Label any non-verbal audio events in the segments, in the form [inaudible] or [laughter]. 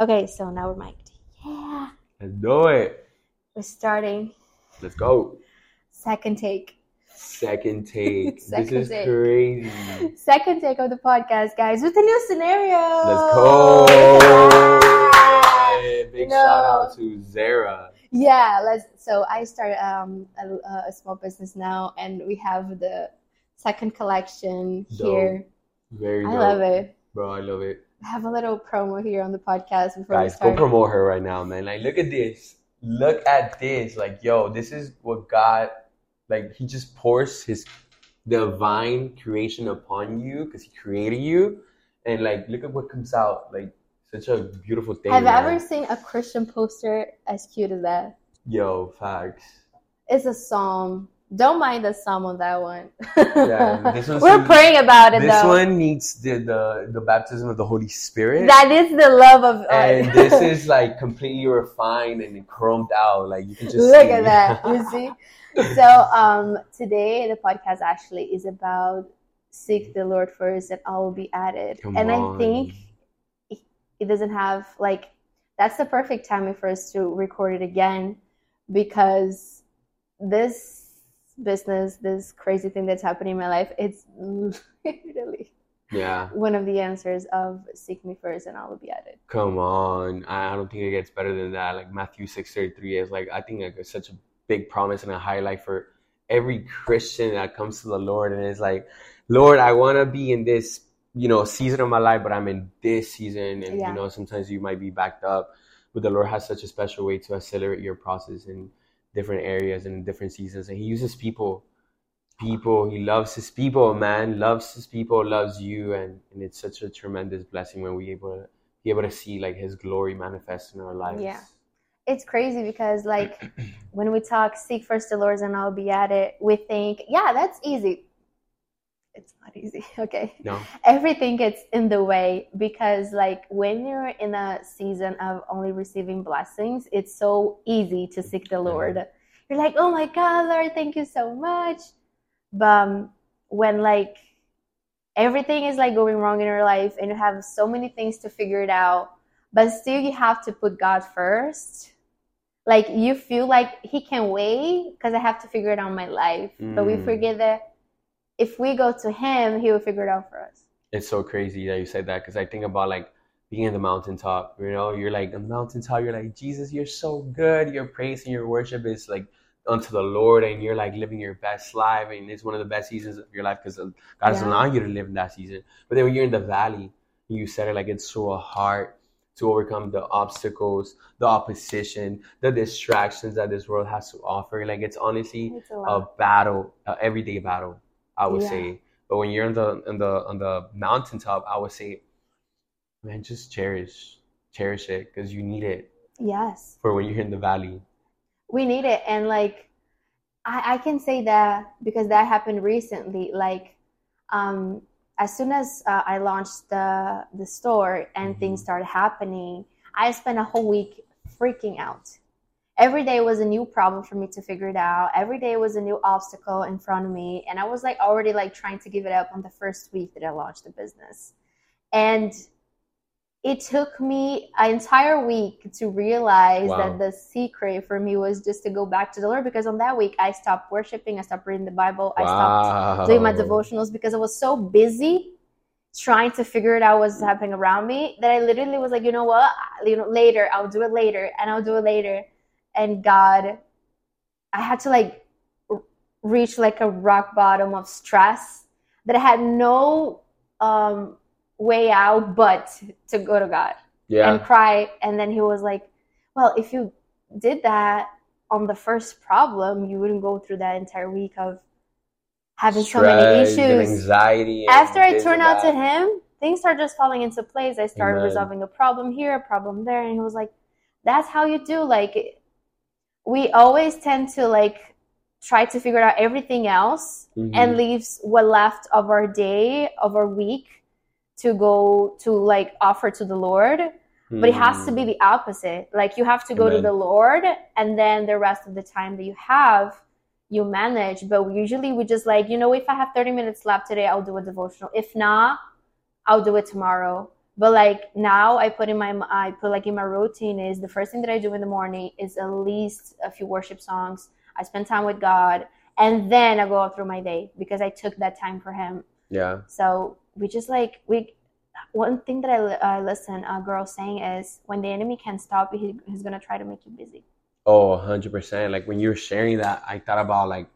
Okay, so now we're mic'd. Yeah. Let's do it. We're starting. Let's go. Second take. Second take. Second [laughs] this is take. crazy. Second take of the podcast, guys, with a new scenario. Let's go. Yeah. Big No. shout out to Zara. Yeah, let's. So I start um, a, a small business now, and we have the second collection Dope. here. Very I dope. love it. Bro, I love it. I have a little promo here on the podcast before we Guys, go promote her right now, man. Like, look at this. Look at this. Like, yo, this is what God, like, He just pours His divine creation upon you because He created you. And, like, look at what comes out. Like, such a beautiful thing. have you man. ever seen a Christian poster as cute as that? Yo, facts. It's a psalm. Don't mind the psalm on that one. Yeah, this [laughs] We're praying about it This though. one needs the, the, the baptism of the Holy Spirit. That is the love of. uh, and this [laughs] is like completely refined and chromed out. Like you can just Look see. at that. [laughs] You see? So um, today the podcast actually is about seek the Lord first and all will be added. Come and on. I think it doesn't have like that's the perfect timing for us to record it again because this business, this crazy thing that's happening in my life, it's [laughs] literally Yeah, one of the answers of seek me first and I will be at it. come on. I don't think it gets better than that. Like Matthew six thirty three is like I think like it's such a big promise and a highlight for every Christian that comes to the Lord and is like, Lord, I want to be in this you know season of my life, but I'm in this season, and Yeah. you know sometimes you might be backed up, but the Lord has such a special way to accelerate your process in different areas and different seasons, and He uses people. People, he loves his people, man. Loves his people, loves you, and, and it's such a tremendous blessing when we able to be able to see like his glory manifest in our lives. Yeah. It's crazy because like [clears throat] when we talk seek first the Lord and I'll be at it, we think, yeah, that's easy. It's not easy. [laughs] Okay. No. Everything gets in the way because like when you're in a season of only receiving blessings, it's so easy to seek the mm-hmm. Lord. You're like, oh my God, Lord, thank you so much. But um, when like everything is like going wrong in your life and you have so many things to figure it out, but still you have to put God first. Like you feel like He can wait because I have to figure it out in my life. But we Mm. forget that if we go to Him, He will figure it out for us. It's so crazy that you said that because I think about like being in the mountaintop. You know, you're like the mountaintop. You're like Jesus, you're so good. Your praise and your worship is like unto the Lord, and you're like living your best life, and it's one of the best seasons of your life because God is Yeah. allowing you to live in that season. But then when you're in the valley, you said it like it's so hard to overcome the obstacles, the opposition, the distractions that this world has to offer. Like it's honestly It's a a battle, a everyday battle, I would Yeah. say. But when you're in the on the on the mountaintop, I would say, man, just cherish, cherish it because you need it Yes. for when you're in the valley. We need it. And like I, I can say that because that happened recently. Like um as soon as uh, i launched the the store and Mhm. things started happening i spent a whole week freaking out. Every day was a new problem for me to figure it out. Every day was a new obstacle in front of me. And i was like already like trying to give it up on the first week that i launched the business. And it took me an entire week to realize Wow. that the secret for me was just to go back to the Lord because on that week I stopped worshiping, I stopped reading the Bible, I stopped doing my devotionals because I was so busy trying to figure it out what's happening around me that I literally was like, you know what, you know, later I'll do it later and I'll do it later, and God, I had to like r- reach like a rock bottom of stress that I had no um, way out but to go to God Yeah, and cry. And then he was like, Well, if you did that on the first problem, you wouldn't go through that entire week of having so many Stress and issues. anxiety. and After I turned out to him, things started just falling into place. I started Amen. resolving a problem here, a problem there. And he was like, That's how you do. Like, we always tend to like try to figure out everything else Mhm. and leaves what left of our day of our week to go to like offer to the lord but it has to be Mhm. the opposite like you have to go to the lord and then the rest of the time that you have you manage but usually we just like you know if i have 30 minutes left today i'll do a devotional if not i'll do it tomorrow But like now, I put in my I put like in my routine is the first thing that I do in the morning is at least a few worship songs. I spend time with God, and then I go through my day because I took that time for Him. Yeah. So we just like we. One thing that I, I listen a girl saying is when the enemy can't stop he, he's gonna try to make you busy. Oh, 100%. Like when you're sharing that, I thought about like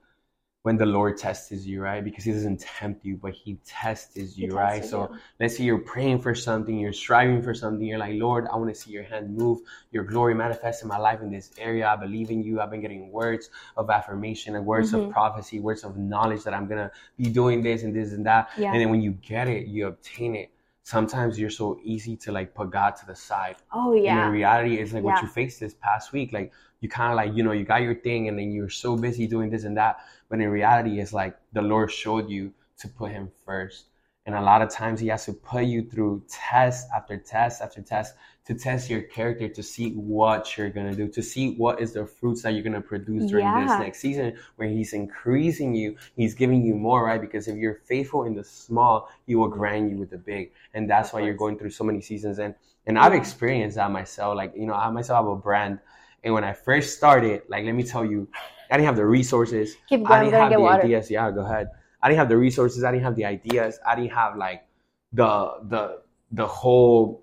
when the Lord tests you, right? Because He doesn't tempt you, but He tests you, He right? tests So you. let's say you're praying for something, you're striving for something, you're like, Lord, I want to see your hand move, your glory manifest in my life in this area. I believe in you. I've been getting words of affirmation and words of Mhm. prophecy, words of knowledge that I'm going to be doing this and this and that. Yeah. And then when you get it, you obtain it. Sometimes you're so easy to like put God to the side. Oh And yeah. in reality, it's like what you faced this past week. Like you kind of like, you know, you got your thing and then you're so busy doing this and that. But in reality, it's like the Lord showed you to put him first. And a lot of times he has to put you through test after test after test to test your character to see what you're going to do, to see what is the fruits that you're going to produce during this next season where he's increasing you. He's giving you more, right? Because if you're faithful in the small, he will grant you with the big. And that's why you're going through so many seasons. And, and I've experienced that myself. Like, you know, I myself have a brand. And when I first started, like, let me tell you, I didn't have the resources. Keep I going. I'm didn't have the water. ideas. Yeah, go ahead. I didn't have the resources. I didn't have the ideas. I didn't have like the the the whole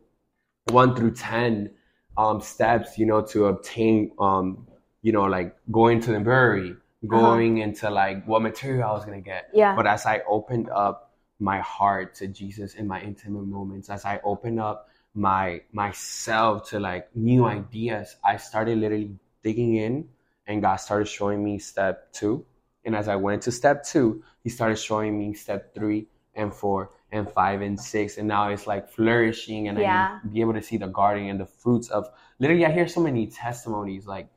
one through ten um, steps, you know, to obtain, um, you know, like going to the brewery, going into like what material I was gonna get. Yeah. But as I opened up my heart to Jesus in my intimate moments, as I opened up my myself to like new ideas, I started literally digging in and God started showing me step two. And as I went to step two, he started showing me step three and four and five and six. And now it's like flourishing and Yeah. I be able to see the garden and the fruits of literally I hear so many testimonies like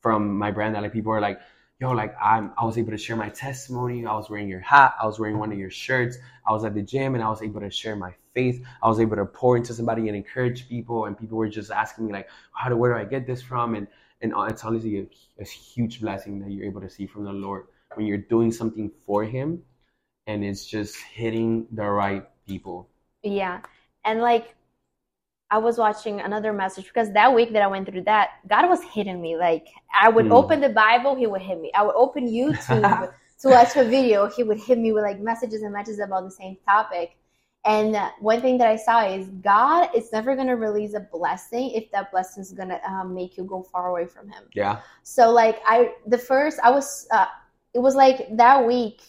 from my brand that like people are like, yo, like I'm I was able to share my testimony. I was wearing your hat, I was wearing one of your shirts, I was at the gym and I was able to share my faith. I was able to pour into somebody and encourage people and people were just asking me like, how do where do I get this from? And and it's honestly a, a huge blessing that you're able to see from the Lord when you're doing something for him and it's just hitting the right people. Yeah. And like I was watching another message because that week that I went through that, God was hitting me. Like I would Hmm. open the Bible, he would hit me. I would open YouTube [laughs] to watch a video, he would hit me with like messages and messages about the same topic. And one thing that I saw is God is never going to release a blessing if that blessing is going to um, make you go far away from Him. Yeah. So like I, the first I was, uh, it was like that week.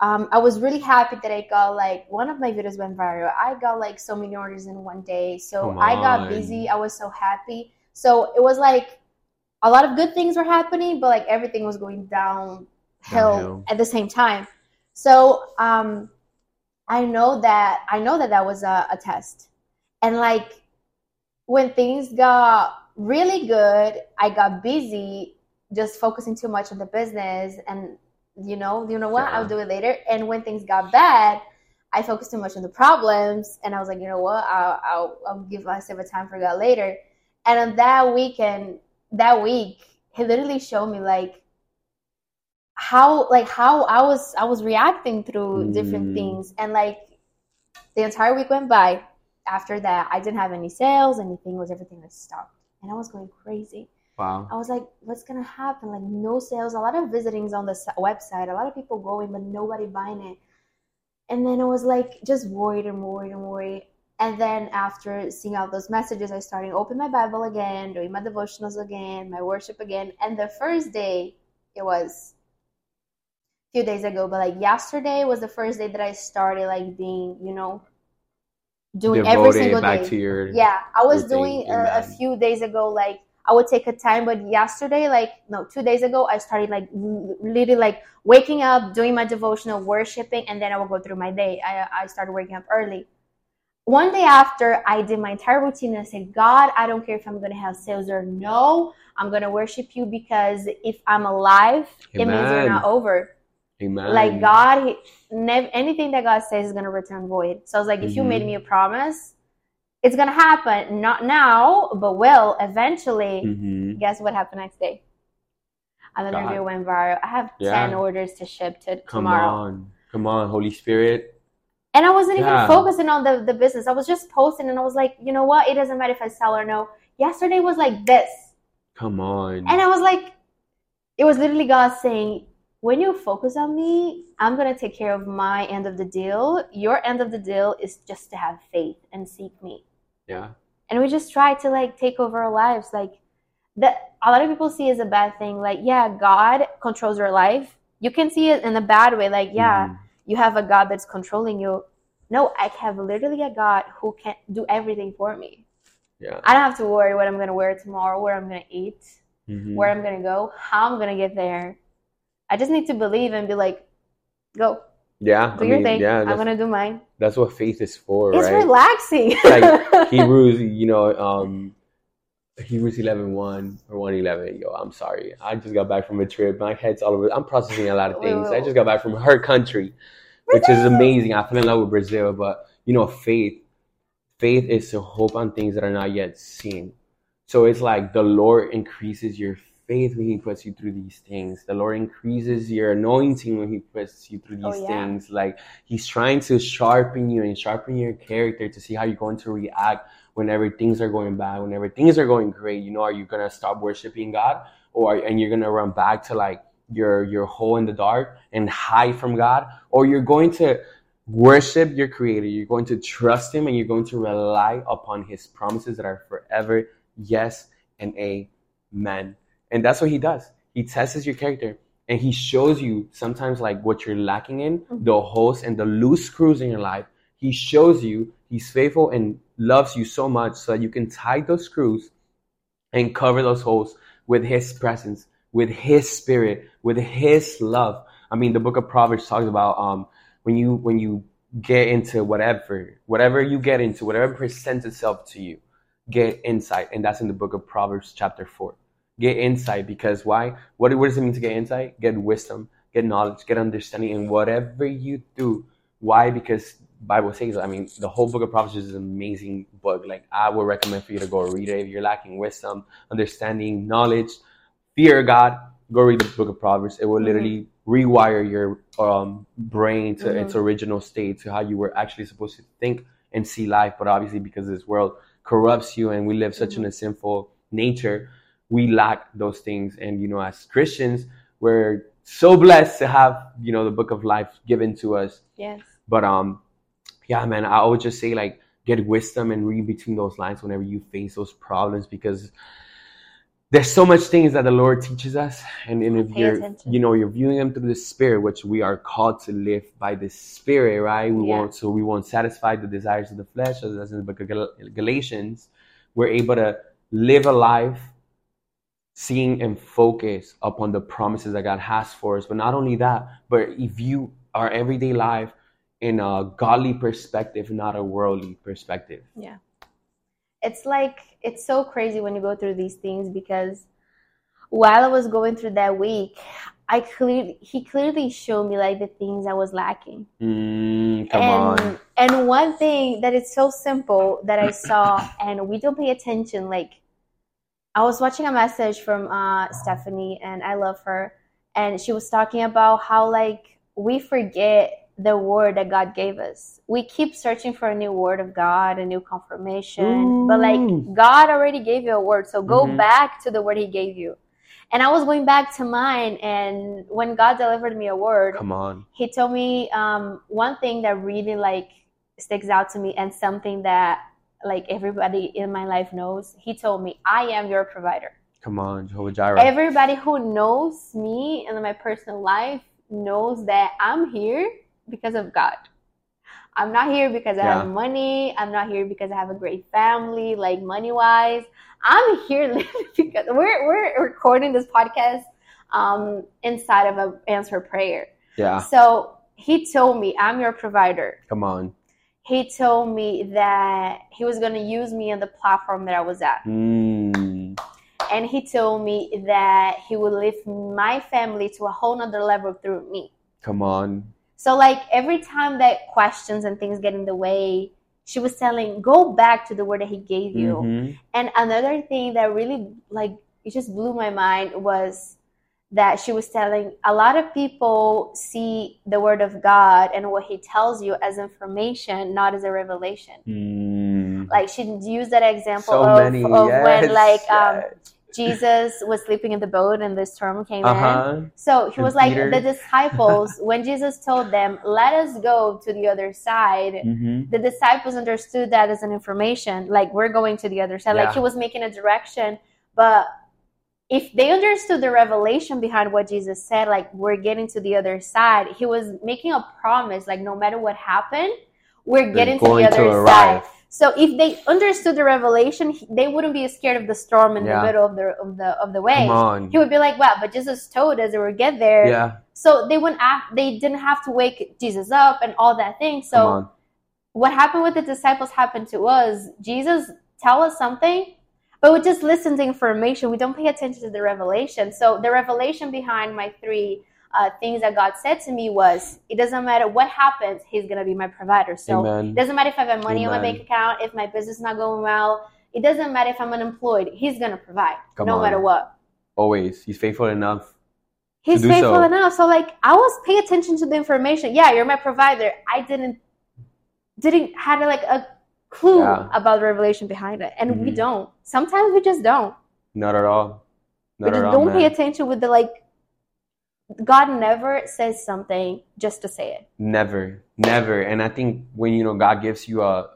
Um, I was really happy that I got like one of my videos went viral. I got like so many orders in one day. So I got busy. I was so happy. So it was like a lot of good things were happening, but like everything was going downhill Downhill. at the same time. So um, I know that I know that that was a, a test, and like when things got really good, I got busy just focusing too much on the business and you know, you know what, Yeah. I'll do it later. And when things got bad, I focused too much on the problems and I was like, you know what, I'll I'll, I'll give myself a time for God later. And on that weekend, that week, he literally showed me like how like how I was I was reacting through different Mm. things. And like the entire week went by. After that I didn't have any sales. Anything was everything was stopped. And I was going crazy. Wow. I was like what's gonna happen? Like no sales. A lot of visitings on the website. A lot of people going but nobody buying it. And then I was like just worried and worried and worried. And then after seeing all those messages I started opening my Bible again doing my devotionals again my worship again. And the first day it was few days ago, but like yesterday was the first day that I started like being, you know, doing every single day. your Yeah, I was thing. doing a, a few days ago. Like I would take a time, but yesterday, like no, two days ago, I started like literally like waking up, doing my devotional, worshiping, and then I would go through my day. I I started waking up early. One day after, I did my entire routine and I said, God, I don't care if I'm going to have sales or no. I'm going to worship you because if I'm alive, it means we're not over Amen. like God, he, nev- anything that God says is gonna return void. So I was like, if you made Mhm. me a promise, it's gonna happen. Not now, but will eventually. Mhm. Guess what happened next day? Another video went viral. I have Yeah. ten orders to ship to Come tomorrow. on. Come on, Holy Spirit. And I wasn't yeah. even focusing on the, the business. I was just posting and I was like, you know what? It doesn't matter if I sell or no. Yesterday was like this. Come on. And I was like, it was literally God saying, when you focus on me, I'm going to take care of my end of the deal. Your end of the deal is just to have faith and seek me. Yeah. And we just try to like take over our lives. Like that a lot of people see as a bad thing. Like, yeah, God controls your life. You can see it in a bad way. Like, yeah, mm-hmm. you have a God that's controlling you. No, I have literally a God who can do everything for me. Yeah. I don't have to worry what I'm going to wear tomorrow, where I'm going to eat, mm-hmm. where I'm going to go, how I'm going to get there I just need to believe and be like, go. Yeah. Do I your mean, thing. Yeah, I'm gonna do mine. That's what faith is for, it's right? relaxing. like [laughs] Hebrews, you know, um Hebrews 11 1 or 1 11. Yo, I'm sorry. I just got back from a trip. My head's all over. I'm processing a lot of things. I just got back from her country, which is amazing. I fell in love with Brazil, but you know, faith, faith is to hope on things that are not yet seen. So it's like the Lord increases your faith when He puts you through these things. The Lord increases your anointing when He puts you through oh, these oh, yeah. things. Like He's trying to sharpen you and sharpen your character to see how you're going to react whenever things are going bad, whenever things are going great. You know, are you gonna stop worshiping God, or and you're gonna run back to like your your hole in the dark and hide from God, or you're going to worship your creator you're going to trust him and you're going to rely upon his promises that are forever yes and amen and that's what he does. He tests your character and he shows you sometimes like what you're lacking in, mm-hmm. the holes and the loose screws in your life. He shows you he's faithful and loves you so much so that you can tie those screws and cover those holes with his presence, with his spirit, with his love. I mean, the book of Proverbs talks about um, when you when you get into whatever, whatever you get into, whatever presents itself to you, get insight, and that's in the book of Proverbs, chapter four get insight because why? What, what does it mean to get insight? Get wisdom, get knowledge, get understanding in whatever you do. Why? Because Bible says, I mean, the whole book of Proverbs is an amazing book. Like I would recommend for you to go read it if you're lacking wisdom, understanding, knowledge, fear God. Go read the book of Proverbs. It will mm-hmm. literally rewire your um, brain to mm-hmm. its original state, to how you were actually supposed to think and see life. But obviously, because this world corrupts you and we live such mm-hmm. in a sinful nature, we lack those things. And, you know, as Christians, we're so blessed to have, you know, the book of life given to us. Yes. But, um, yeah, man, I would just say like get wisdom and read between those lines whenever you face those problems because there's so much things that the Lord teaches us, and, and if Pay you're, attention. you know, you're viewing them through the Spirit, which we are called to live by the Spirit, right? We yeah. won't, so we won't satisfy the desires of the flesh, as in the book of Galatians. We're able to live a life seeing and focus upon the promises that God has for us. But not only that, but if you our everyday life in a godly perspective, not a worldly perspective. Yeah. It's like it's so crazy when you go through these things because while I was going through that week, I clearly he clearly showed me like the things I was lacking. Mm, come and, on. And one thing that is so simple that I saw and we don't pay attention, like I was watching a message from uh, Stephanie, and I love her. And she was talking about how like we forget the word that God gave us. We keep searching for a new word of God, a new confirmation, Ooh. but like God already gave you a word, so go mm-hmm. back to the word He gave you. And I was going back to mine, and when God delivered me a word, come on, He told me um, one thing that really like sticks out to me, and something that like everybody in my life knows, he told me, I am your provider. Come on, Jehovah Jireh. Everybody who knows me in my personal life knows that I'm here because of God. I'm not here because I yeah. have money. I'm not here because I have a great family, like money wise. I'm here [laughs] because we're we're recording this podcast um, inside of an answer prayer. Yeah. So he told me, I'm your provider. Come on he told me that he was going to use me on the platform that I was at. Mm. And he told me that he would lift my family to a whole nother level through me. Come on. So, like, every time that questions and things get in the way, she was telling, go back to the word that he gave you. Mm-hmm. And another thing that really, like, it just blew my mind was that she was telling a lot of people see the word of God and what he tells you as information, not as a revelation. Mm. Like she used that example So of, of yes, when like um. Jesus was sleeping in the boat and the storm came in. uh-huh. So he was like Peter. the disciples [laughs] when Jesus told them, "Let us go to the other side." Mhm. The disciples understood that as an information, like we're going to the other side. Yeah. Like he was making a direction, but if they understood the revelation behind what Jesus said, like we're getting to the other side, he was making a promise, like no matter what happened, we're getting to the going to other side. So if they understood the revelation, they wouldn't be scared of the storm in Yeah. the middle of the of the of the way. He would be like, "Wow!" But Jesus told us that we'll get there. Yeah. So they wouldn't. Have, they didn't have to wake Jesus up and all that thing. So what happened with the disciples happened to us. Jesus tell us something, but we just listen to information. We don't pay attention to the revelation. So the revelation behind my three uh, things that God said to me was, it doesn't matter what happens, He's gonna be my provider. So Amen. it doesn't matter if I have money on my bank account, if my business is not going well. It doesn't matter if I'm unemployed. He's gonna provide, Come no on. matter what. Always. He's faithful enough. He's faithful so. enough. So like I was paying attention to the information. Yeah, you're my provider. I didn't didn't had like a clue Yeah. about the revelation behind it. And we Mhm. don't. Sometimes we just don't. Not at all. Not we just don't man. pay attention with the like God never says something just to say it. Never, never. And I think when you know God gives you a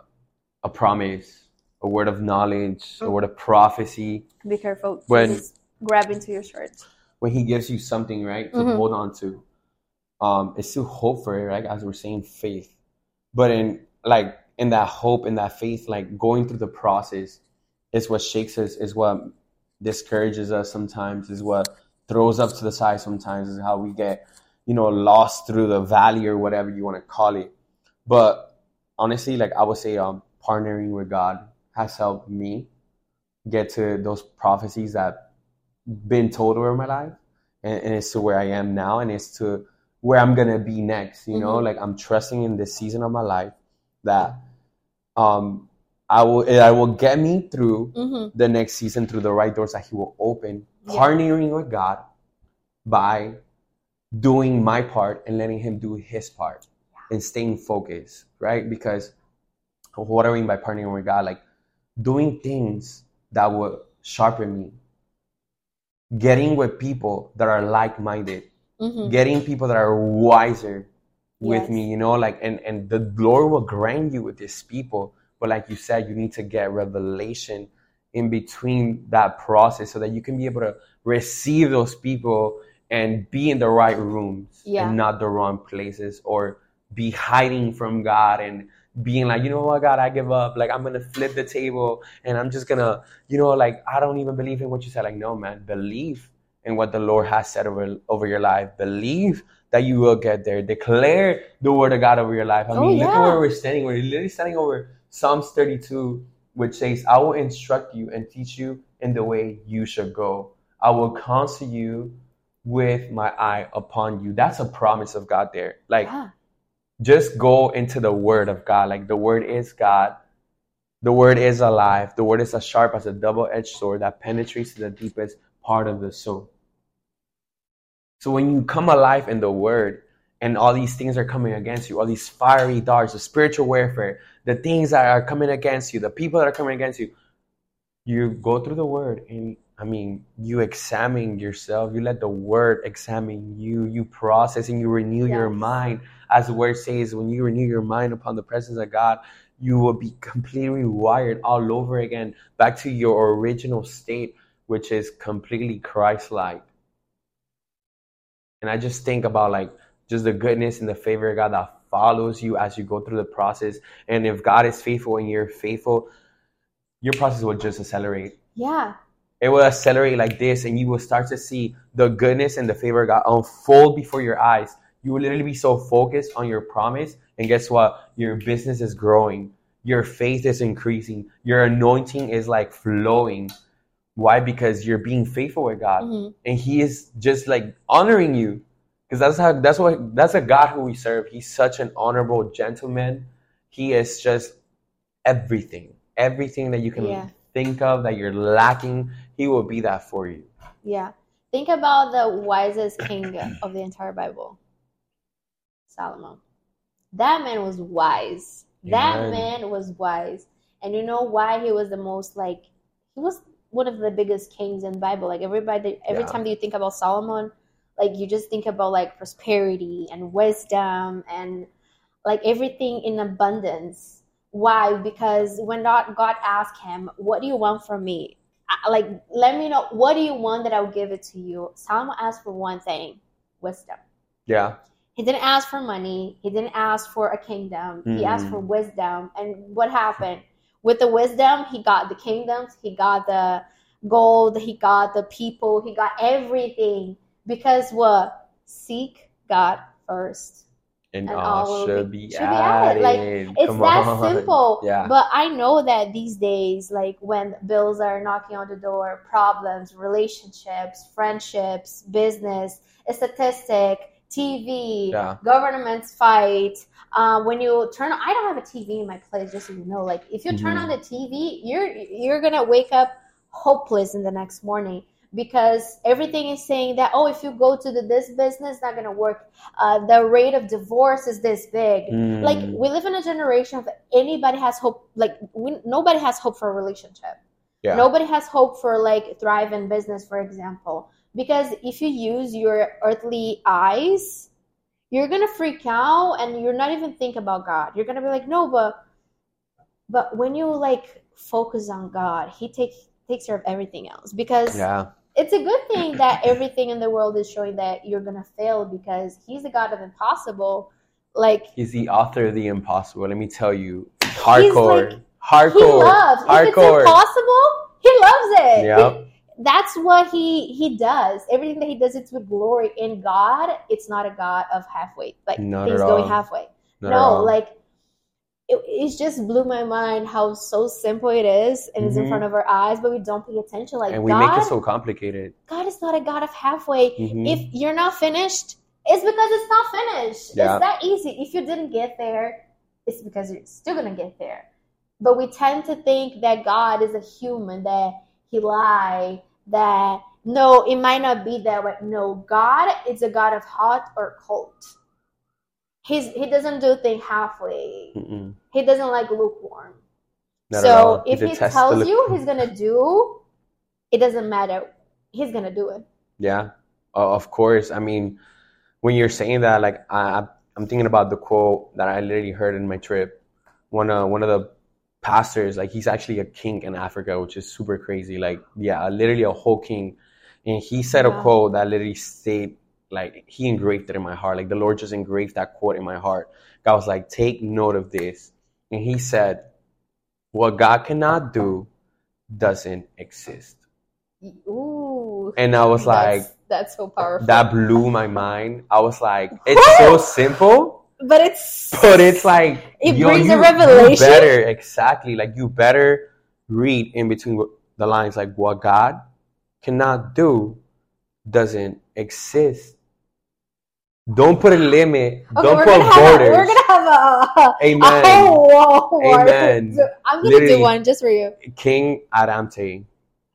a promise, a word of knowledge, a Mm. word of prophecy, Be careful. When- grab into your shirt. when He gives you something, right, to Mhm. hold on to, um, it's to hope for it, right? As we're saying, faith. But in like in that hope, in that faith, like going through the process, is what shakes us, is what discourages us sometimes, is what throws up to the side sometimes, is how we get, you know, lost through the valley or whatever you want to call it. But honestly, like I would say, um, partnering with God has helped me get to those prophecies that been told over my life, and, and it's to where I am now, and it's to where I'm gonna be next. You know, Mhm. like I'm trusting in this season of my life that um I will I will get me through Mm-hmm. the next season through the right doors that He will open. Yeah. Partnering with God by doing my part and letting Him do His part and staying focused, right? Because what I mean by partnering with God, like doing things that will sharpen me, getting with people that are like minded, Mm-hmm. getting people that are wiser with Yes. me, you know, like and and the Lord will grant you with these people. But like you said, you need to get revelation in between that process so that you can be able to receive those people and be in the right rooms Yeah. and not the wrong places or be hiding from God and being like, you know what, God, I give up. Like I'm gonna flip the table and I'm just gonna, you know, like I don't even believe in what you said. Like, no, man, believe in what the Lord has said over over your life. Believe that you will get there. Declare the word of God over your life. I Oh, mean, look at where we're standing. We're literally standing over Psalms 32, which says, I will instruct you and teach you in the way you should go. I will counsel you with my eye upon you. That's a promise of God there. Like, Yeah. just go into the word of God. Like the word is God. The word is alive. The word is as sharp as a double-edged sword that penetrates to the deepest part of the soul. So when you come alive in the word and all these things are coming against you, all these fiery darts, the spiritual warfare, the things that are coming against you, the people that are coming against you, you go through the word and I mean, you examine yourself, you let the word examine you, you process and you renew your mind. As the word says, when you renew your mind upon the presence of God, you will be completely wired all over again back to your original state, which is completely Christ like. And I just think about like just the goodness and the favor of God that follows you as you go through the process. And if God is faithful and you're faithful, your process will just accelerate. Yeah. It will accelerate like this, and you will start to see the goodness and the favor of God unfold before your eyes. You will literally be so focused on your promise, and guess what? Your business is growing, your faith is increasing, your anointing is like flowing. Why? Because you're being faithful with God Mhm. and he is just like honoring you because that's how that's what that's a god who we serve he's such an honorable gentleman he is just everything everything that you can Yeah. think of that you're lacking he will be that for you Yeah. think about the wisest king of the entire Bible, Solomon. That man was wise. That Amen. man was wise. And you know why he was the most like he was one of the biggest kings in the Bible. Like everybody every Yeah. time that you think about Solomon, like you just think about like prosperity and wisdom and like everything in abundance. Why? Because when God, God asked him, What do you want from me? Like, let me know, what do you want that I'll give it to you? Solomon asked for one thing wisdom. Yeah. He didn't ask for money. He didn't ask for a kingdom. He asked Mhm. for wisdom. And what happened? With the wisdom, he got the kingdoms, he got the gold, he got the people, he got everything. Because what? Seek God first. And, And all should be- should be added. Like. It's Come that on. simple. [laughs] Yeah. But I know that these days, like when bills are knocking on the door, problems, relationships, friendships, business, a statistic, TV, Yeah. governments fight. Uh, when you turn, I don't have a TV in my place, just so you know. Like if you turn Mhm. on the TV, you're you're gonna wake up hopeless in the next morning because everything is saying that oh, if you go to the, this business, it's not gonna work. Uh, the rate of divorce is this big Mm. like we live in a generation of anybody has hope like we, nobody has hope for a relationship yeah. nobody has hope for like thrive in business for example because if you use your earthly eyes you're gonna freak out and you're not even think about god you're gonna be like no but but when you like focus on god he takes takes care of everything else because Yeah. it's a good thing that everything in the world is showing that you're gonna fail because he's the god of impossible like He's the author of the impossible. Let me tell you, hardcore, like- hardcore, he loves. If it's hardcore. impossible, he loves it. Yep. That's what he he does. Everything that he does, it's with glory. In God, it's not a God of halfway, like Not things going halfway. Not no, like it, it just blew my mind how so simple it is, and it's in Mhm. front of our eyes, but we don't pay attention. Like and we God, make it so complicated. God is not a God of halfway. Mhm. If you're not finished, it's because it's not finished. Yeah. It's that easy. If you didn't get there, it's because you're still gonna get there. But we tend to think that God is a human, that he lie, that no, it might not be that way. No, God is a God of hot or cold. He's he doesn't do things halfway. Mm-mm. He doesn't like lukewarm. Not so if he detests tells the- you he's gonna do, it doesn't matter. He's gonna do it. Yeah, uh, of course. I mean, when you're saying that, like, I, I- I'm thinking about the quote that I literally heard in my trip. One, uh, one of the pastors, like, he's actually a king in Africa, which is super crazy. Like, yeah, literally a whole king. And he said a quote that literally stayed, like, he engraved it in my heart. Like, the Lord just engraved that quote in my heart. God was like, take note of this. And he said, what God cannot do doesn't exist. Ooh. And I was like, that's, that's so powerful. that blew my mind. I was like, it's [laughs] so simple, but it's but it's like It yo, brings you, a revelation. You better exactly like you better read in between the lines like what God cannot do doesn't exist. Don't put a limit. Okay, don't put gonna a, borders. we're gonna have a, Amen. [laughs] a whole. Amen. So I'm gonna Literally. do one just for you. King Adamte.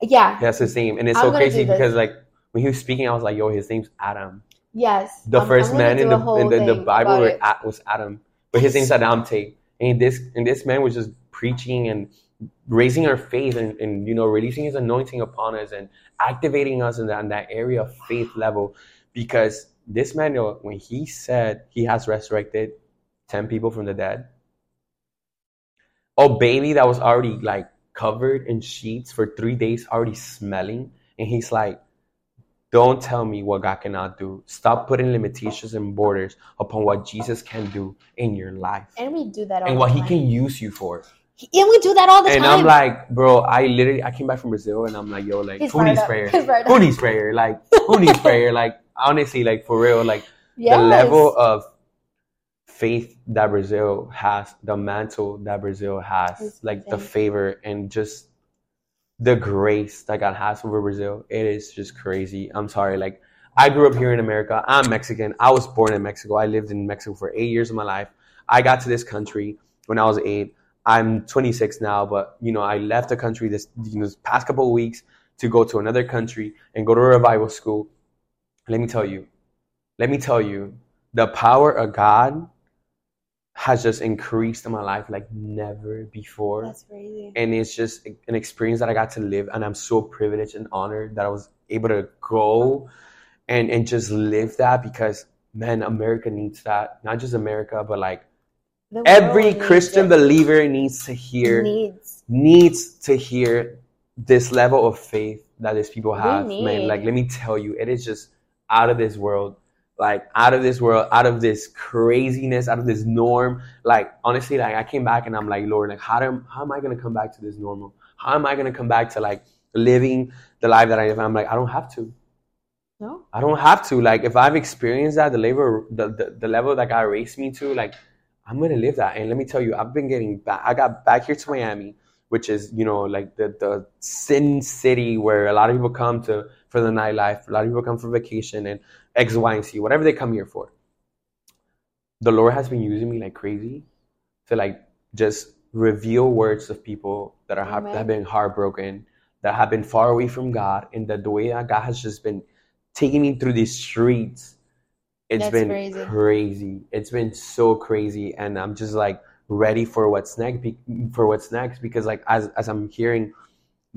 Yeah. That's his name, and it's I'm so crazy because like when he was speaking, I was like, "Yo, his name's Adam." Yes. the I'm- 1st I'm man in do a the in the, the Bible were was Adam, but his name's Adamte, and this and this man was just preaching and raising our faith and, and you know releasing his anointing upon us and activating us in that, in that area of faith level, because this man, when he said he has resurrected ten people from the dead, a baby that was already like covered in sheets for three days, already smelling, and he's like. Don't tell me what God cannot do. Stop putting limitations and borders upon what Jesus can do in your life And we do that all and what He can use you for. And we do that all the And time. And I'm like, bro, I literally I came back from Brazil and I'm like, yo, like who needs prayer? Who needs prayer? Like who needs [laughs] prayer? Like honestly, like for real, like yes. the level of faith that Brazil has, the mantle that Brazil has, It's like the favor and just the grace that God has over Brazil, it is just crazy. I'm sorry, like I grew up here in America. I'm Mexican. I was born in Mexico. I lived in Mexico for eight years of my life. I got to this country when I was eight. I'm 26 now, but you know, I left the country this you know, past couple of weeks to go to another country and go to a revival school. Let me tell you, let me tell you, the power of God has just increased in my life like never before. That's crazy. And it's just an experience that I got to live, and I'm so privileged and honored that I was able to go and and just live that because man, America needs that. Not just America, but like every Christian it. believer needs to hear needs. needs to hear this level of faith that these people have. Man, like let me tell you, it is just out of this world. Like out of this world, out of this craziness, out of this norm. Like honestly, like I came back and I'm like, Lord, like how do how am I gonna come back to this normal? How am I gonna come back to like living the life that I live? I'm like, I don't have to. No. I don't have to. Like if I've experienced that, the level the, the, the level that God raised me to, like I'm gonna live that. And let me tell you, I've been getting back I got back here to Miami, which is, you know, like the the sin city where a lot of people come to for the nightlife, a lot of people come for vacation and X, Y, and Z, whatever they come here for. The Lord has been using me like crazy to like just reveal words of people that are have, that have been heartbroken, that have been far away from God, and that the way that God has just been taking me through these streets, it's That's been crazy. crazy. It's been so crazy, and I'm just like ready for what's next. be- For what's next, because like as as I'm hearing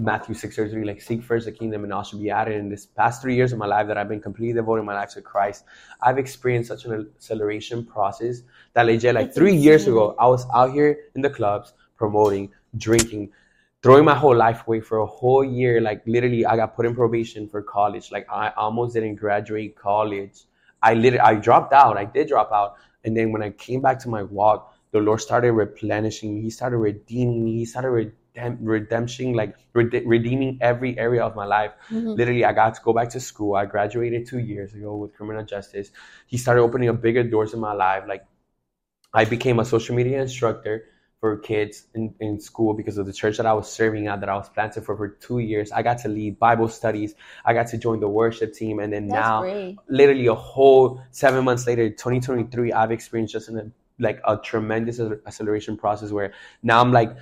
Matthew six thirty three, like seek first the kingdom, and all should be added. In this past three years of my life, that I've been completely devoting my life to Christ, I've experienced such an acceleration process that legit, like three years ago, I was out here in the clubs promoting, drinking, throwing my whole life away for a whole year. Like literally, I got put in probation for college. Like I almost didn't graduate college. I literally, I dropped out. I did drop out, and then when I came back to my walk, the Lord started replenishing me. He started redeeming me. He started redemption, like rede- redeeming every area of my life. Mhm. Literally, I got to go back to school. I graduated two years ago with criminal justice. He started opening up bigger doors in my life. Like I became a social media instructor for kids in, in school because of the church that I was serving at, that I was planted for for two years. I got to lead Bible studies. I got to join the worship team, and then That's now, great. literally a whole seven months later, 2023, I've experienced just an, like a tremendous acceleration process where now I'm like,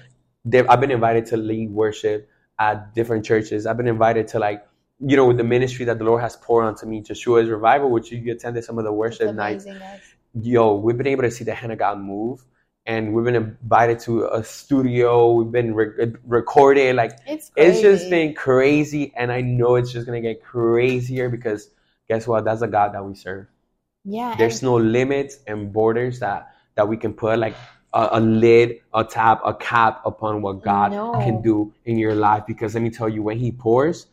I've been invited to lead worship at different churches. I've been invited to like, you know, with the ministry that the Lord has poured onto me, Joshua's revival, which you attended some of the worship nights guys. yo, we've been able to see the hand of God move, and we've been invited to a studio. We've been re- uh, recorded. Like It's it's just been crazy, and I know it's just gonna get crazier because guess what? That's the God that we serve. yeah. There's and- no limits and borders that that we can put like a, a lid, a tap, a cap upon what God No. can do in your life. Because let me tell you, when He pours,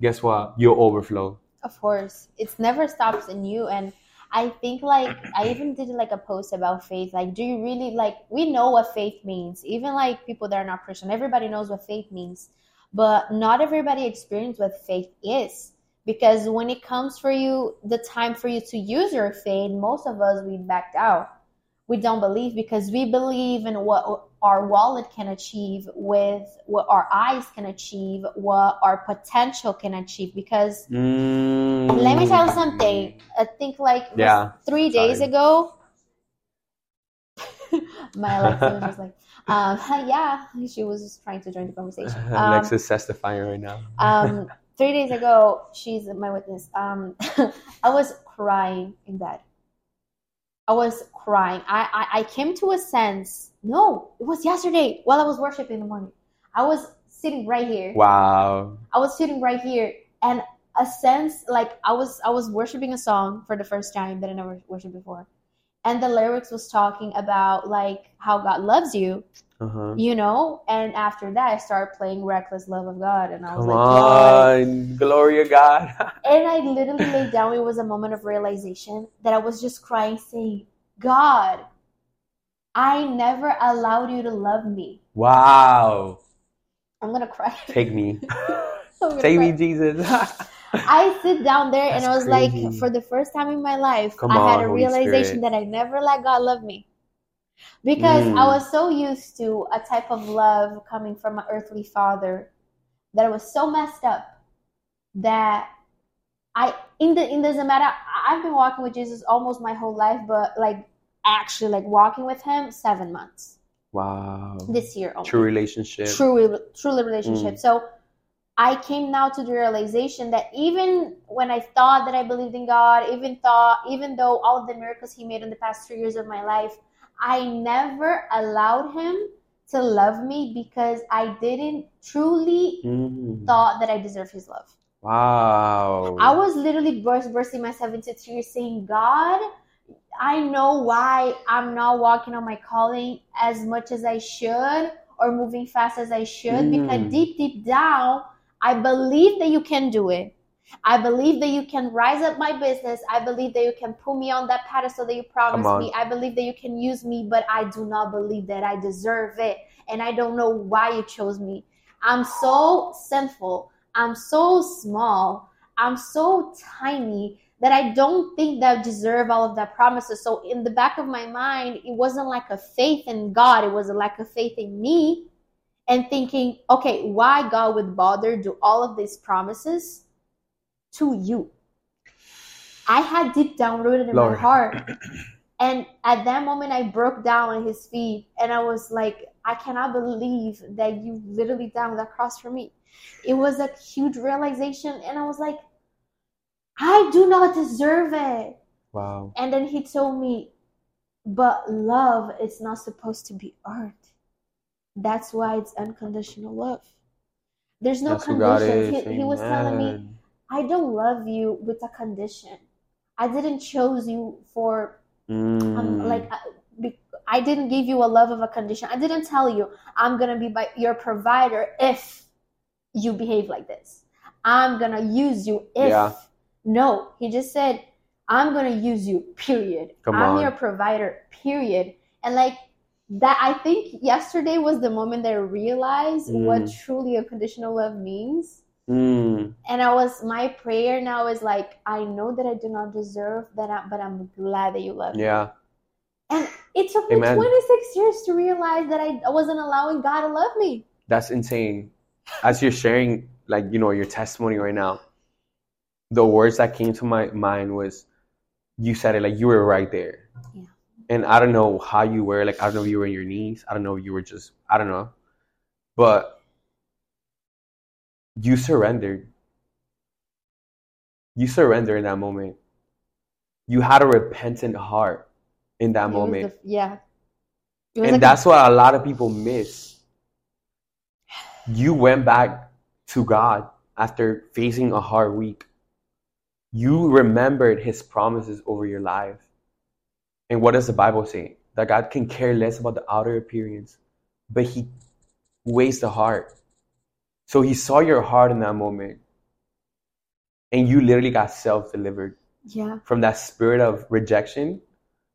guess what? You'll overflow. Of course, it's never stops in you. And I think like I even did like a post about faith. Like, do you really like? We know what faith means. Even like people that are not Christian, everybody knows what faith means, but not everybody experience what faith is. Because when it comes for you, the time for you to use your faith, most of us we backed out. We don't believe because we believe in what our wallet can achieve, with what our eyes can achieve, what our potential can achieve. Because Mm. let me tell you something. I think like Yeah, three days sorry. ago. [laughs] my Alexa was just like, um, [laughs] yeah, she was just trying to join the conversation. [laughs] Um, Alexa's testifying right now. um, three days ago, she's my witness. Um, I was crying in bed. I was crying. I, I, I came to a sense. No, it was yesterday while I was worshiping in the morning. I was sitting right here. Wow. I was sitting right here, and a sense like I was I was worshiping a song for the first time that I never worshipped before, and the lyrics was talking about like how God loves you, Uh-huh. you know. And after that, I started playing "Reckless Love of God," and I was Come like, "God." on, Gloria God. And I literally laid down. It was a moment of realization that I was just crying, saying, "God, I never allowed you to love me." wow. I'm gonna cry. Take me. [laughs] Take cry. me, Jesus. [laughs] I sit down there and I was crazy. like, for the first time in my life, Come I had a Holy realization Spirit. that I never let God love me. Because Mm. I was so used to a type of love coming from my earthly father that I was so messed up that I in the in doesn't matter I've been walking with Jesus almost my whole life, but like actually like walking with him seven months wow. this year only True relationship. True, truly relationship. Mm. So I came now to the realization that even when I thought that I believed in God, even thought, even though all of the miracles He made in the past three years of my life, I never allowed Him to love me because I didn't truly Mm. thought that I deserve His love. Wow. I was literally burst, bursting myself into tears, saying, God, I know why I'm not walking on my calling as much as I should or moving fast as I should because Mm. deep, deep down, I believe that you can do it. I believe that you can rise up my business. I believe that you can put me on that pedestal that you promised me. I believe that you can use me, but I do not believe that I deserve it. And I don't know why you chose me. I'm so sinful. I'm so small. I'm so tiny that I don't think that I deserve all of that promises. So in the back of my mind, it wasn't like a faith in God. It was like a lack of faith in me and thinking, okay, why God would bother do all of these promises to you? I had deep down rooted in Lord. my heart. And at that moment, I broke down at his feet and I was like, I cannot believe that you literally died on that cross for me. It was a huge realization. And I was like, I do not deserve it. wow. And then he told me, but love is not supposed to be earned. That's why it's unconditional love. There's no conditions. He, he was telling me, I don't love you with a condition. I didn't chose you for um, Mm. like uh, I didn't give you a love of a condition. I didn't tell you I'm gonna be by your provider if you behave like this. I'm gonna use you if Yeah. no. He just said I'm gonna use you. Period. Come I'm on. your provider. Period. And like that, I think yesterday was the moment that I realized what Mm. truly unconditional love means. Mm. And I was my prayer now is like I know that I do not deserve that, I, but I'm glad that you love me. Yeah. And it took me Amen. 26 years to realize that I wasn't allowing God to love me. That's insane. As you're sharing, like, you know, your testimony right now, the words that came to my mind was you said it like you were right there. Yeah. And I don't know how you were. Like, I don't know if you were in your knees. I don't know if you were just, I don't know. But you surrendered. You surrendered in that moment. You had a repentant heart in that It moment. the- yeah. And like that's what a lot of people miss. You went back to God after facing a hard week. You remembered his promises over your life. And what does the Bible say? That God can care less about the outer appearance, but he weighs the heart. So he saw your heart in that moment. And you literally got self delivered yeah. from that spirit of rejection,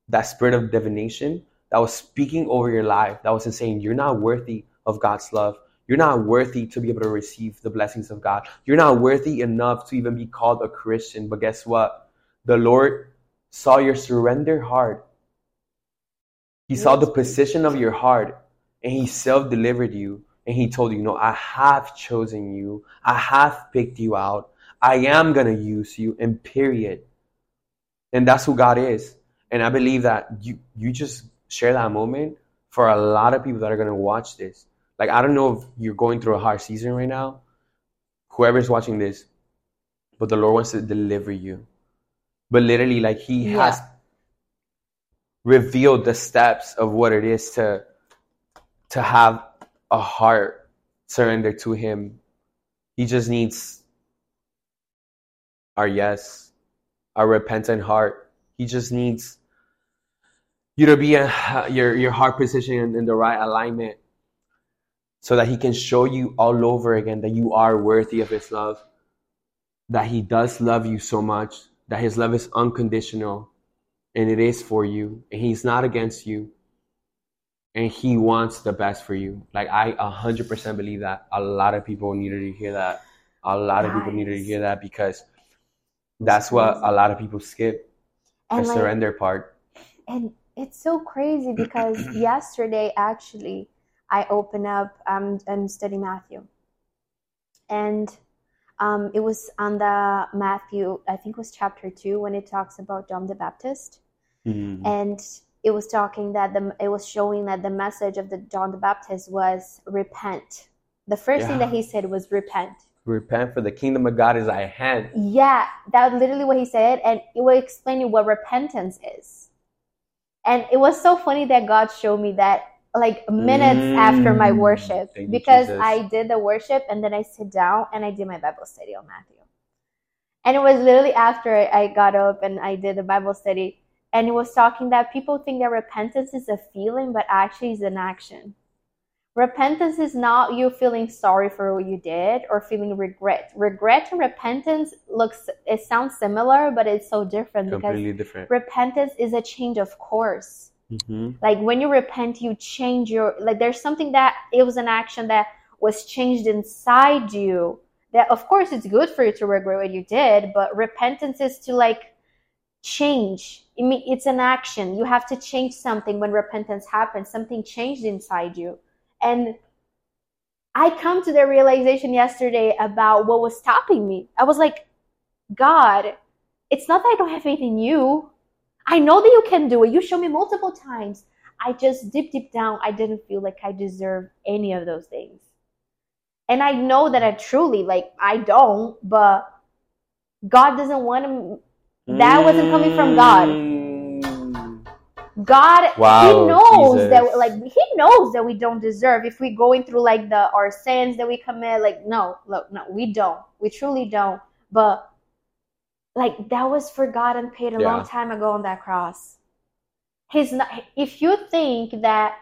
that spirit of divination that was speaking over your life, that was saying, You're not worthy of God's love. You're not worthy to be able to receive the blessings of God. You're not worthy enough to even be called a Christian. But guess what? The Lord saw your surrender heart. He saw the position of your heart and He self delivered you. And He told you, No, I have chosen you. I have picked you out. I am going to use you, and period. And that's who God is. And I believe that you, you just share that moment for a lot of people that are going to watch this. Like, I don't know if you're going through a hard season right now, whoever's watching this, but the Lord wants to deliver you. But literally, like, He Yeah. has revealed the steps of what it is to to have a heart surrendered to him he just needs our yes our repentant heart he just needs you to be in uh, your your heart position in, in the right alignment so that he can show you all over again that you are worthy of his love that he does love you so much that his love is unconditional and it is for you and he's not against you and he wants the best for you. Like i 100% believe that. A lot of people needed to hear that. A lot of people needed to hear that because that's what a lot of people skip the like, surrender part. and it's so crazy because [clears throat] yesterday actually I opened up um I'm studying Matthew. And um it was on the Matthew, I think it was chapter two when it talks about John the Baptist. Mhm. and it was talking that the it was showing that the message of the John the Baptist was repent. The first thing that he said was repent. Repent for the kingdom of God is at hand. Yeah, that's literally what he said, and it will explain you what repentance is. And it was so funny that God showed me that like minutes mm, after my worship because I did the worship and then I sit down and I did my Bible study on Matthew. And it was literally after I got up and I did the Bible study and it was talking that people think that repentance is a feeling but actually is an action. Repentance is not you feeling sorry for what you did or feeling regret. Regret and repentance looks it sounds similar, but it's so different Completely because different. repentance is a change of course. Mm-hmm. Like when you repent, you change your like. There's something that it was an action that was changed inside you. That of course it's good for you to regret what you did, but repentance is to like change. I mean, it's an action. You have to change something when repentance happens. Something changed inside you and I come to the realization yesterday about what was stopping me. I was like, God, it's not that I don't have faith in you. I know that you can do it. You showed me multiple times. I just deep, deep down, I didn't feel like I deserved any of those things. And I know that I truly, like, I don't, but God doesn't want to. That wasn't coming from God. God, wow, He knows Jesus. that like He knows that we don't deserve. If we going through like the our sins that we commit, like no, look, no, we don't. We truly don't. But like that was forgotten, paid a yeah. long time ago on that cross. He's not. If you think that,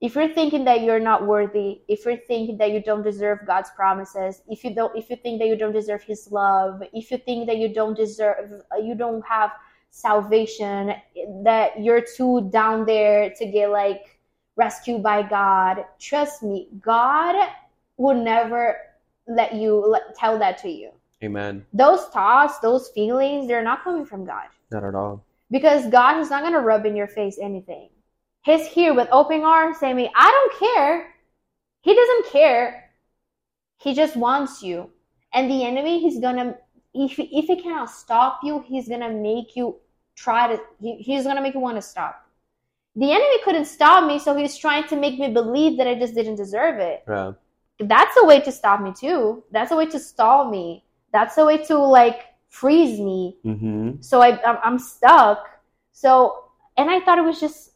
if you're thinking that you're not worthy, if you're thinking that you don't deserve God's promises, if you don't, if you think that you don't deserve His love, if you think that you don't deserve, you don't have salvation, that you're too down there to get like rescued by God. Trust me, God will never let you let, tell that to you. Amen. Those thoughts, those feelings, they're not coming from God. Not at all. Because God is not going to rub in your face anything. He's here with open arms saying, I don't care. He doesn't care. He just wants you. And the enemy, he's going to if if he cannot stop you, he's gonna make you try to. He, he's gonna make you want to stop. The enemy couldn't stop me, so he's trying to make me believe that I just didn't deserve it. Yeah. That's a way to stop me too. That's a way to stall me. That's a way to like freeze me. Mm-hmm. So I I'm stuck. So and I thought it was just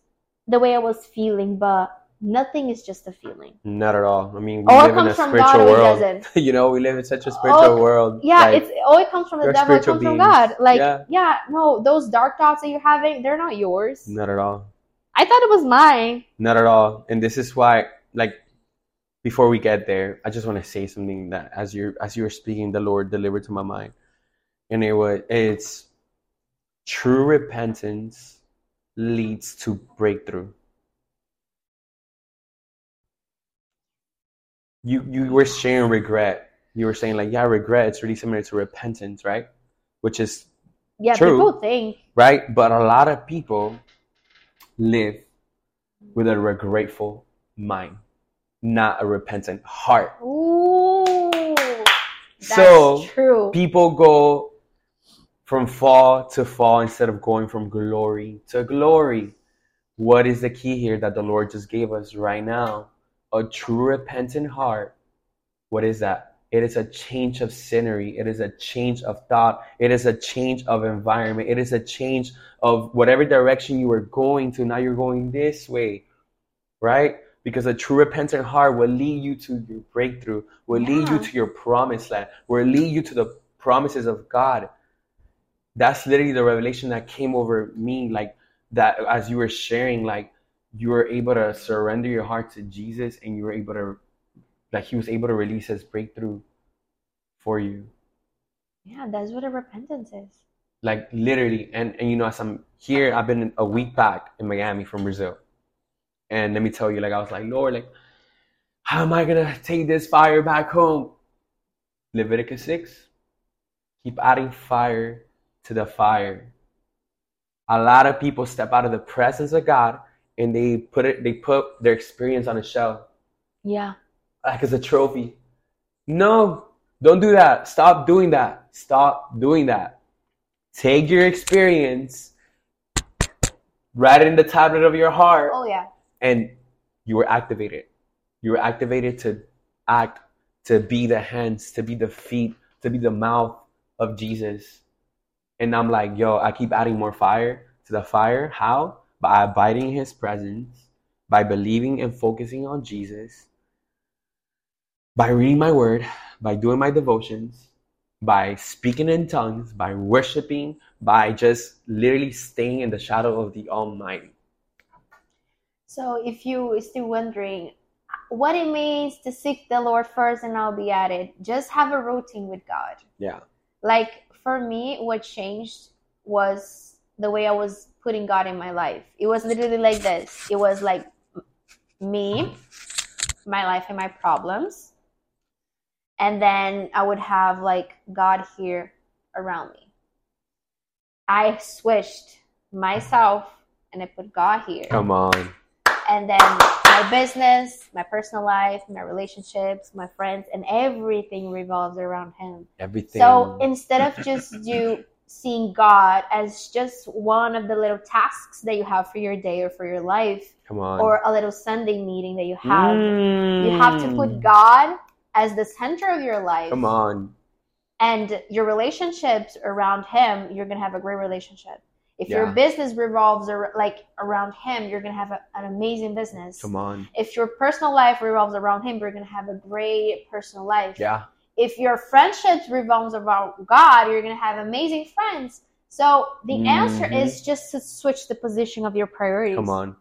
the way I was feeling, but nothing is just a feeling. Not at all. I mean, we all live in a spiritual world. [laughs] you know, we live in such a spiritual all, world. Yeah, like, it's all it comes from the devil. It comes beings. from God. Like, yeah. yeah, no, those dark thoughts that you're having, they're not yours. Not at all. I thought it was mine. Not at all. And this is why, like, before we get there, I just want to say something that as you're as you were speaking, the Lord delivered to my mind, and it was it's true repentance leads to breakthrough. you you were sharing regret. You were saying like, yeah, regret. It's really similar to repentance, right? Which is yeah, true, people think right, but a lot of people live with a regretful mind, not a repentant heart. Ooh, so true. people go from fall to fall instead of going from glory to glory. What is the key here that the Lord just gave us right now? a true repentant heart, what is that? It is a change of scenery. It is a change of thought. It is a change of environment. It is a change of whatever direction you were going to. Now you're going this way, right? Because a true repentant heart will lead you to your breakthrough, will yeah. lead you to your promised land, will lead you to the promises of God. That's literally the revelation that came over me, like that as you were sharing, like you were able to surrender your heart to Jesus and you were able to like he was able to release his breakthrough for you. Yeah, that's what a repentance is. Like literally, and and you know, as I'm here, I've been a week back in Miami from Brazil, and let me tell you, like I was like, Lord, like, how am I gonna take this fire back home? Leviticus six, keep adding fire to the fire. A lot of people step out of the presence of God and they put it they put their experience on a shelf. Yeah. Like as a trophy. No, don't do that. Stop doing that. Stop doing that. Take your experience, write it in the tablet of your heart. Oh yeah. And you were activated. You were activated to act, to be the hands, to be the feet, to be the mouth of Jesus. And I'm like, yo, I keep adding more fire to the fire. How? By abiding in his presence, by believing and focusing on Jesus, by reading my word, by doing my devotions, by speaking in tongues, by worshiping, by just literally staying in the shadow of the Almighty. So, if you are still wondering what it means to seek the Lord first and I'll be at it, just have a routine with God. Yeah. Like for me, what changed was the way I was putting God in my life. It was literally like this it was like me, my life, and my problems. And then I would have like God here around me. I switched myself and I put God here. Come on. And then my business, my personal life, my relationships, my friends, and everything revolves around Him. Everything. So instead of just [laughs] you seeing God as just one of the little tasks that you have for your day or for your life, Come on. or a little Sunday meeting that you have, Mm. you have to put God as the center of your life. Come on. And your relationships around Him, you're gonna have a great relationship. If your business revolves ar- like around Him, you're gonna have a, an amazing business. Come on. If your personal life revolves around Him, you're gonna have a great personal life. Yeah. If your friendships revolves around God, you're gonna have amazing friends. So the answer Mhm. is just to switch the position of your priorities. Come on.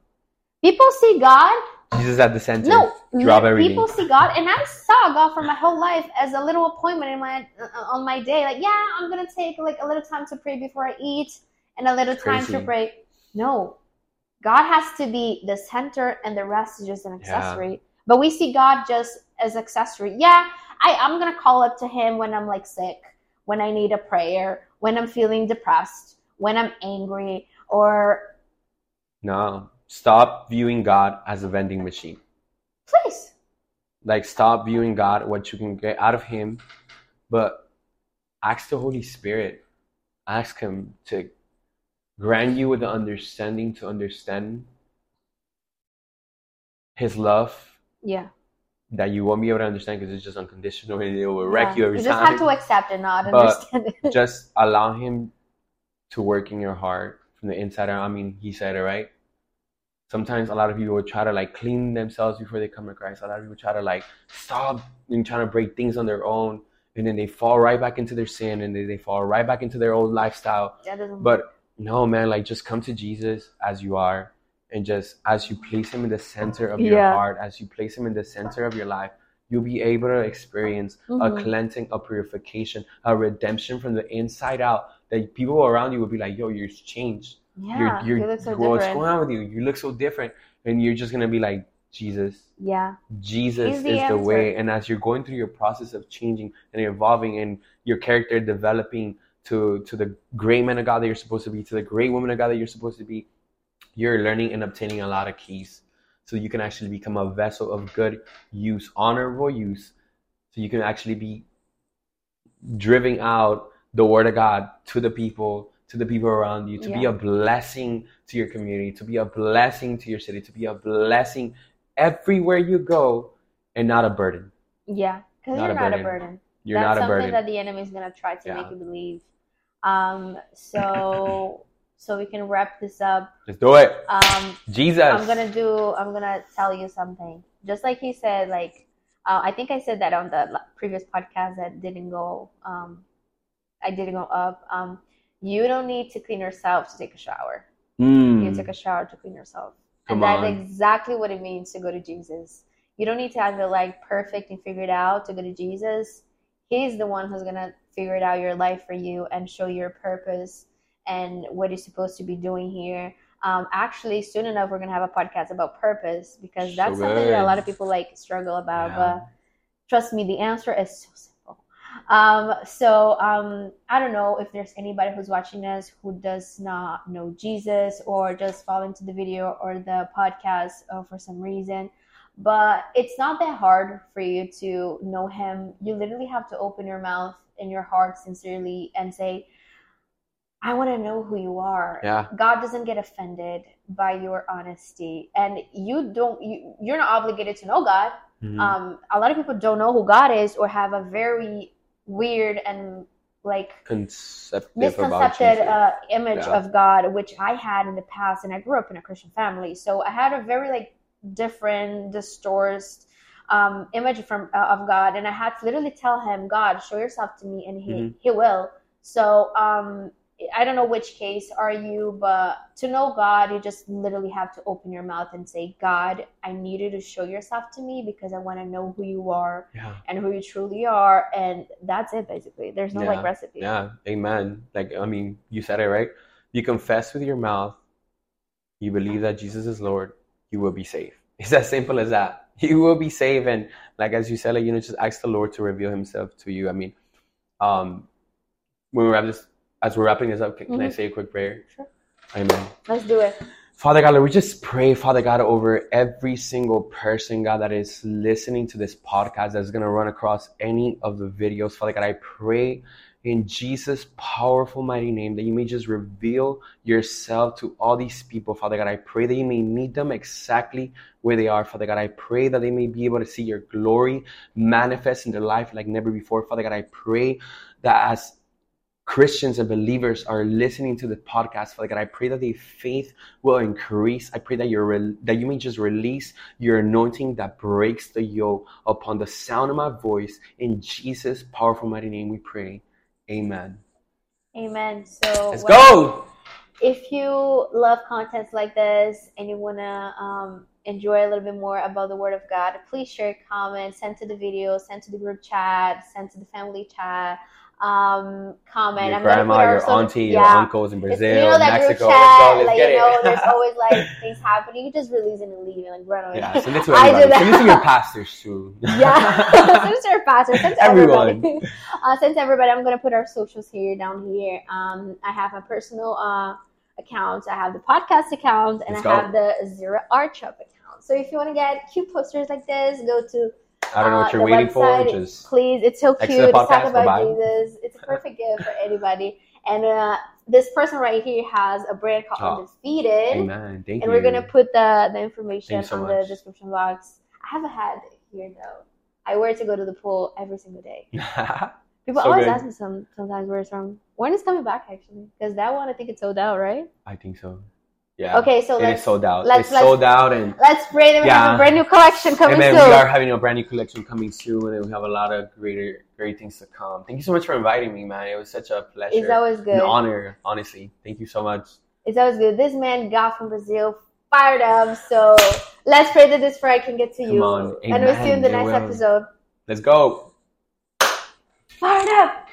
People see God. Jesus at the center. No, Drop everything. people see God, and I saw God for my whole life as a little appointment in my uh, on my day. Like, yeah, I'm gonna take like a little time to pray before I eat, and a little time to pray. No, God has to be the center, and the rest is just an Yeah. accessory. But we see God just as accessory. Yeah, I, I'm gonna call up to Him when I'm like sick, when I need a prayer, when I'm feeling depressed, when I'm angry, or No. Stop viewing God as a vending machine. please. Like stop viewing God what you can get out of Him, but ask the Holy Spirit. Ask Him to grant you with the understanding to understand His love Yeah. that you won't be able to understand because it's just unconditional and it will wreck Yeah. you every time. You just time. have to accept it and not But understand it. [laughs] just allow him to work in your heart from the inside out. I mean, he said it right. Sometimes a lot of people will try to like clean themselves before they come to Christ. A lot of people try to like stop and trying to break things on their own, and then they fall right back into their sin, and then they fall right back into their old lifestyle. But no, man, like just come to Jesus as you are, and just as you place Him in the center of your Yeah. heart, as you place Him in the center of your life, you'll be able to experience a Mhm. cleansing, a purification, a redemption from the inside out. That people around you will be like, "Yo, you're changed. Yeah, you're, you you're look so what's different. going on with you? You look so different." And you're just gonna be like, "Jesus, Yeah, Jesus He's is the the way." And as you're going through your process of changing and evolving, and your character developing to to the great man of God that you're supposed to be, to the great woman of God that you're supposed to be, you're learning and obtaining a lot of keys, so you can actually become a vessel of good use, honorable use, so you can actually be driving out the word of God to the people, to the people around you, to be a blessing to your community, to be a blessing to your city, to be a blessing everywhere you go, and not a burden. yeah, because you're a not a burden. burden. You're That's not a something burden. that the enemy is gonna try to Yeah. make you believe. Um, so so we can wrap this up. Let's do it. Um, Jesus. I'm gonna do. I'm gonna tell you something. Just like he said, like uh, I think I said that on the previous podcast that didn't go. Um, I didn't go up. Um, you don't need to clean yourself to take a shower. Mm. You take a shower to clean yourself. Come and that's on. exactly what it means to go to Jesus. You don't need to have it like perfect and figured out to go to Jesus. He's the one who's gonna figure it out your life for you and show your purpose and what you're supposed to be doing here. Um, actually, soon enough, we're gonna have a podcast about purpose because that's something that a lot of people like struggle about. Yeah. But trust me, the answer is so simple. Um, so um, I don't know if there's anybody who's watching us who does not know Jesus or just fall into the video or the podcast uh, for some reason. But it's not that hard for you to know Him. You literally have to open your mouth and your heart sincerely and say, I want to know who you are. Yeah. God doesn't get offended by your honesty, and you don't. You, you're not obligated to know God. Mm-hmm. Um, a lot of people don't know who God is or have a very weird and like misconcepted uh, image yeah. of God, which I had in the past, and I grew up in a Christian family, so I had a very like different, distorted um, image from uh, of God, and I had to literally tell him, "God, show yourself to me," and he mm-hmm. he will. So um, I don't know which case are you, but to know God, you just literally have to open your mouth and say, God, I need you to show yourself to me because I want to know who you are yeah. and who you truly are. And that's it, basically. There's no yeah. like recipe. Yeah, amen. Like, I mean, you said it right. You confess with your mouth, you believe that Jesus is Lord, you will be safe. [laughs] It's as simple as that. [laughs] You will be safe, And like, as you said, like, you know, just ask the Lord to reveal himself to you. I mean, um, when we wrap this as we're wrapping this up, can, mm-hmm. I say a quick prayer? Sure. Amen. Let's do it. Father God, Lord, we just pray, Father God, over every single person, God, that is listening to this podcast that's going to run across any of the videos. Father God, I pray in Jesus' powerful, mighty name that you may just reveal yourself to all these people, Father God. I pray that you may meet them exactly where they are, Father God. I pray that they may be able to see your glory manifest in their life like never before, Father God. I pray that as Christians and believers are listening to the podcast, Father God, I pray that their faith will increase. I pray that you that you may just release your anointing that breaks the yoke upon the sound of my voice. In Jesus' powerful mighty name, we pray. Amen. Amen. So let's go. If you love contents like this and you wanna um, enjoy a little bit more about the Word of God, please share, comment, send to the video, send to the group chat, send to the family chat um, comment. Your I'm grandma, your auntie, yeah. your uncles in Brazil, it's, you know, that Mexico. Group chat, let's go, let's like, you know, [laughs] there's always like things happening. You just release it and leave it, like run away. Yeah, send it to [laughs] everybody. I do that. Send it to your pastors [laughs] too. yeah, send it to your pastors. Send Everyone. everybody. Uh, send everybody. I'm gonna put our socials here down here. Um, I have a personal uh account. I have the podcast account, and let's I go. have the Zero Art Shop account. So if you want to get cute posters like this, go to I don't know what uh, you're waiting for. Just please, it's so cute. It's talk about Jesus. It's a perfect gift for anybody. And uh, this person right here has a brand called oh, Undefeated. Amen. Thank and you. we're gonna put the the information so on much. the description box. I have a hat here though. I wear it to go to the pool every single day. [laughs] People so always good. ask me some sometimes where it's from. When is coming back actually? Because that one I think it's sold out, right? I think so. Yeah. Okay, so it is sold out. Let's, it's let's, sold out, and let's pray that we yeah. have a brand new collection coming Amen. soon. We are having a brand new collection coming soon, and we have a lot of greater, great things to come. Thank you so much for inviting me, man. It was such a pleasure. It's always good. An honor, honestly. Thank you so much. It's always good. This man got from Brazil, fired up. So let's pray that this fry can get to come you. On. And we'll see you in the next episode. Let's go. Fired up.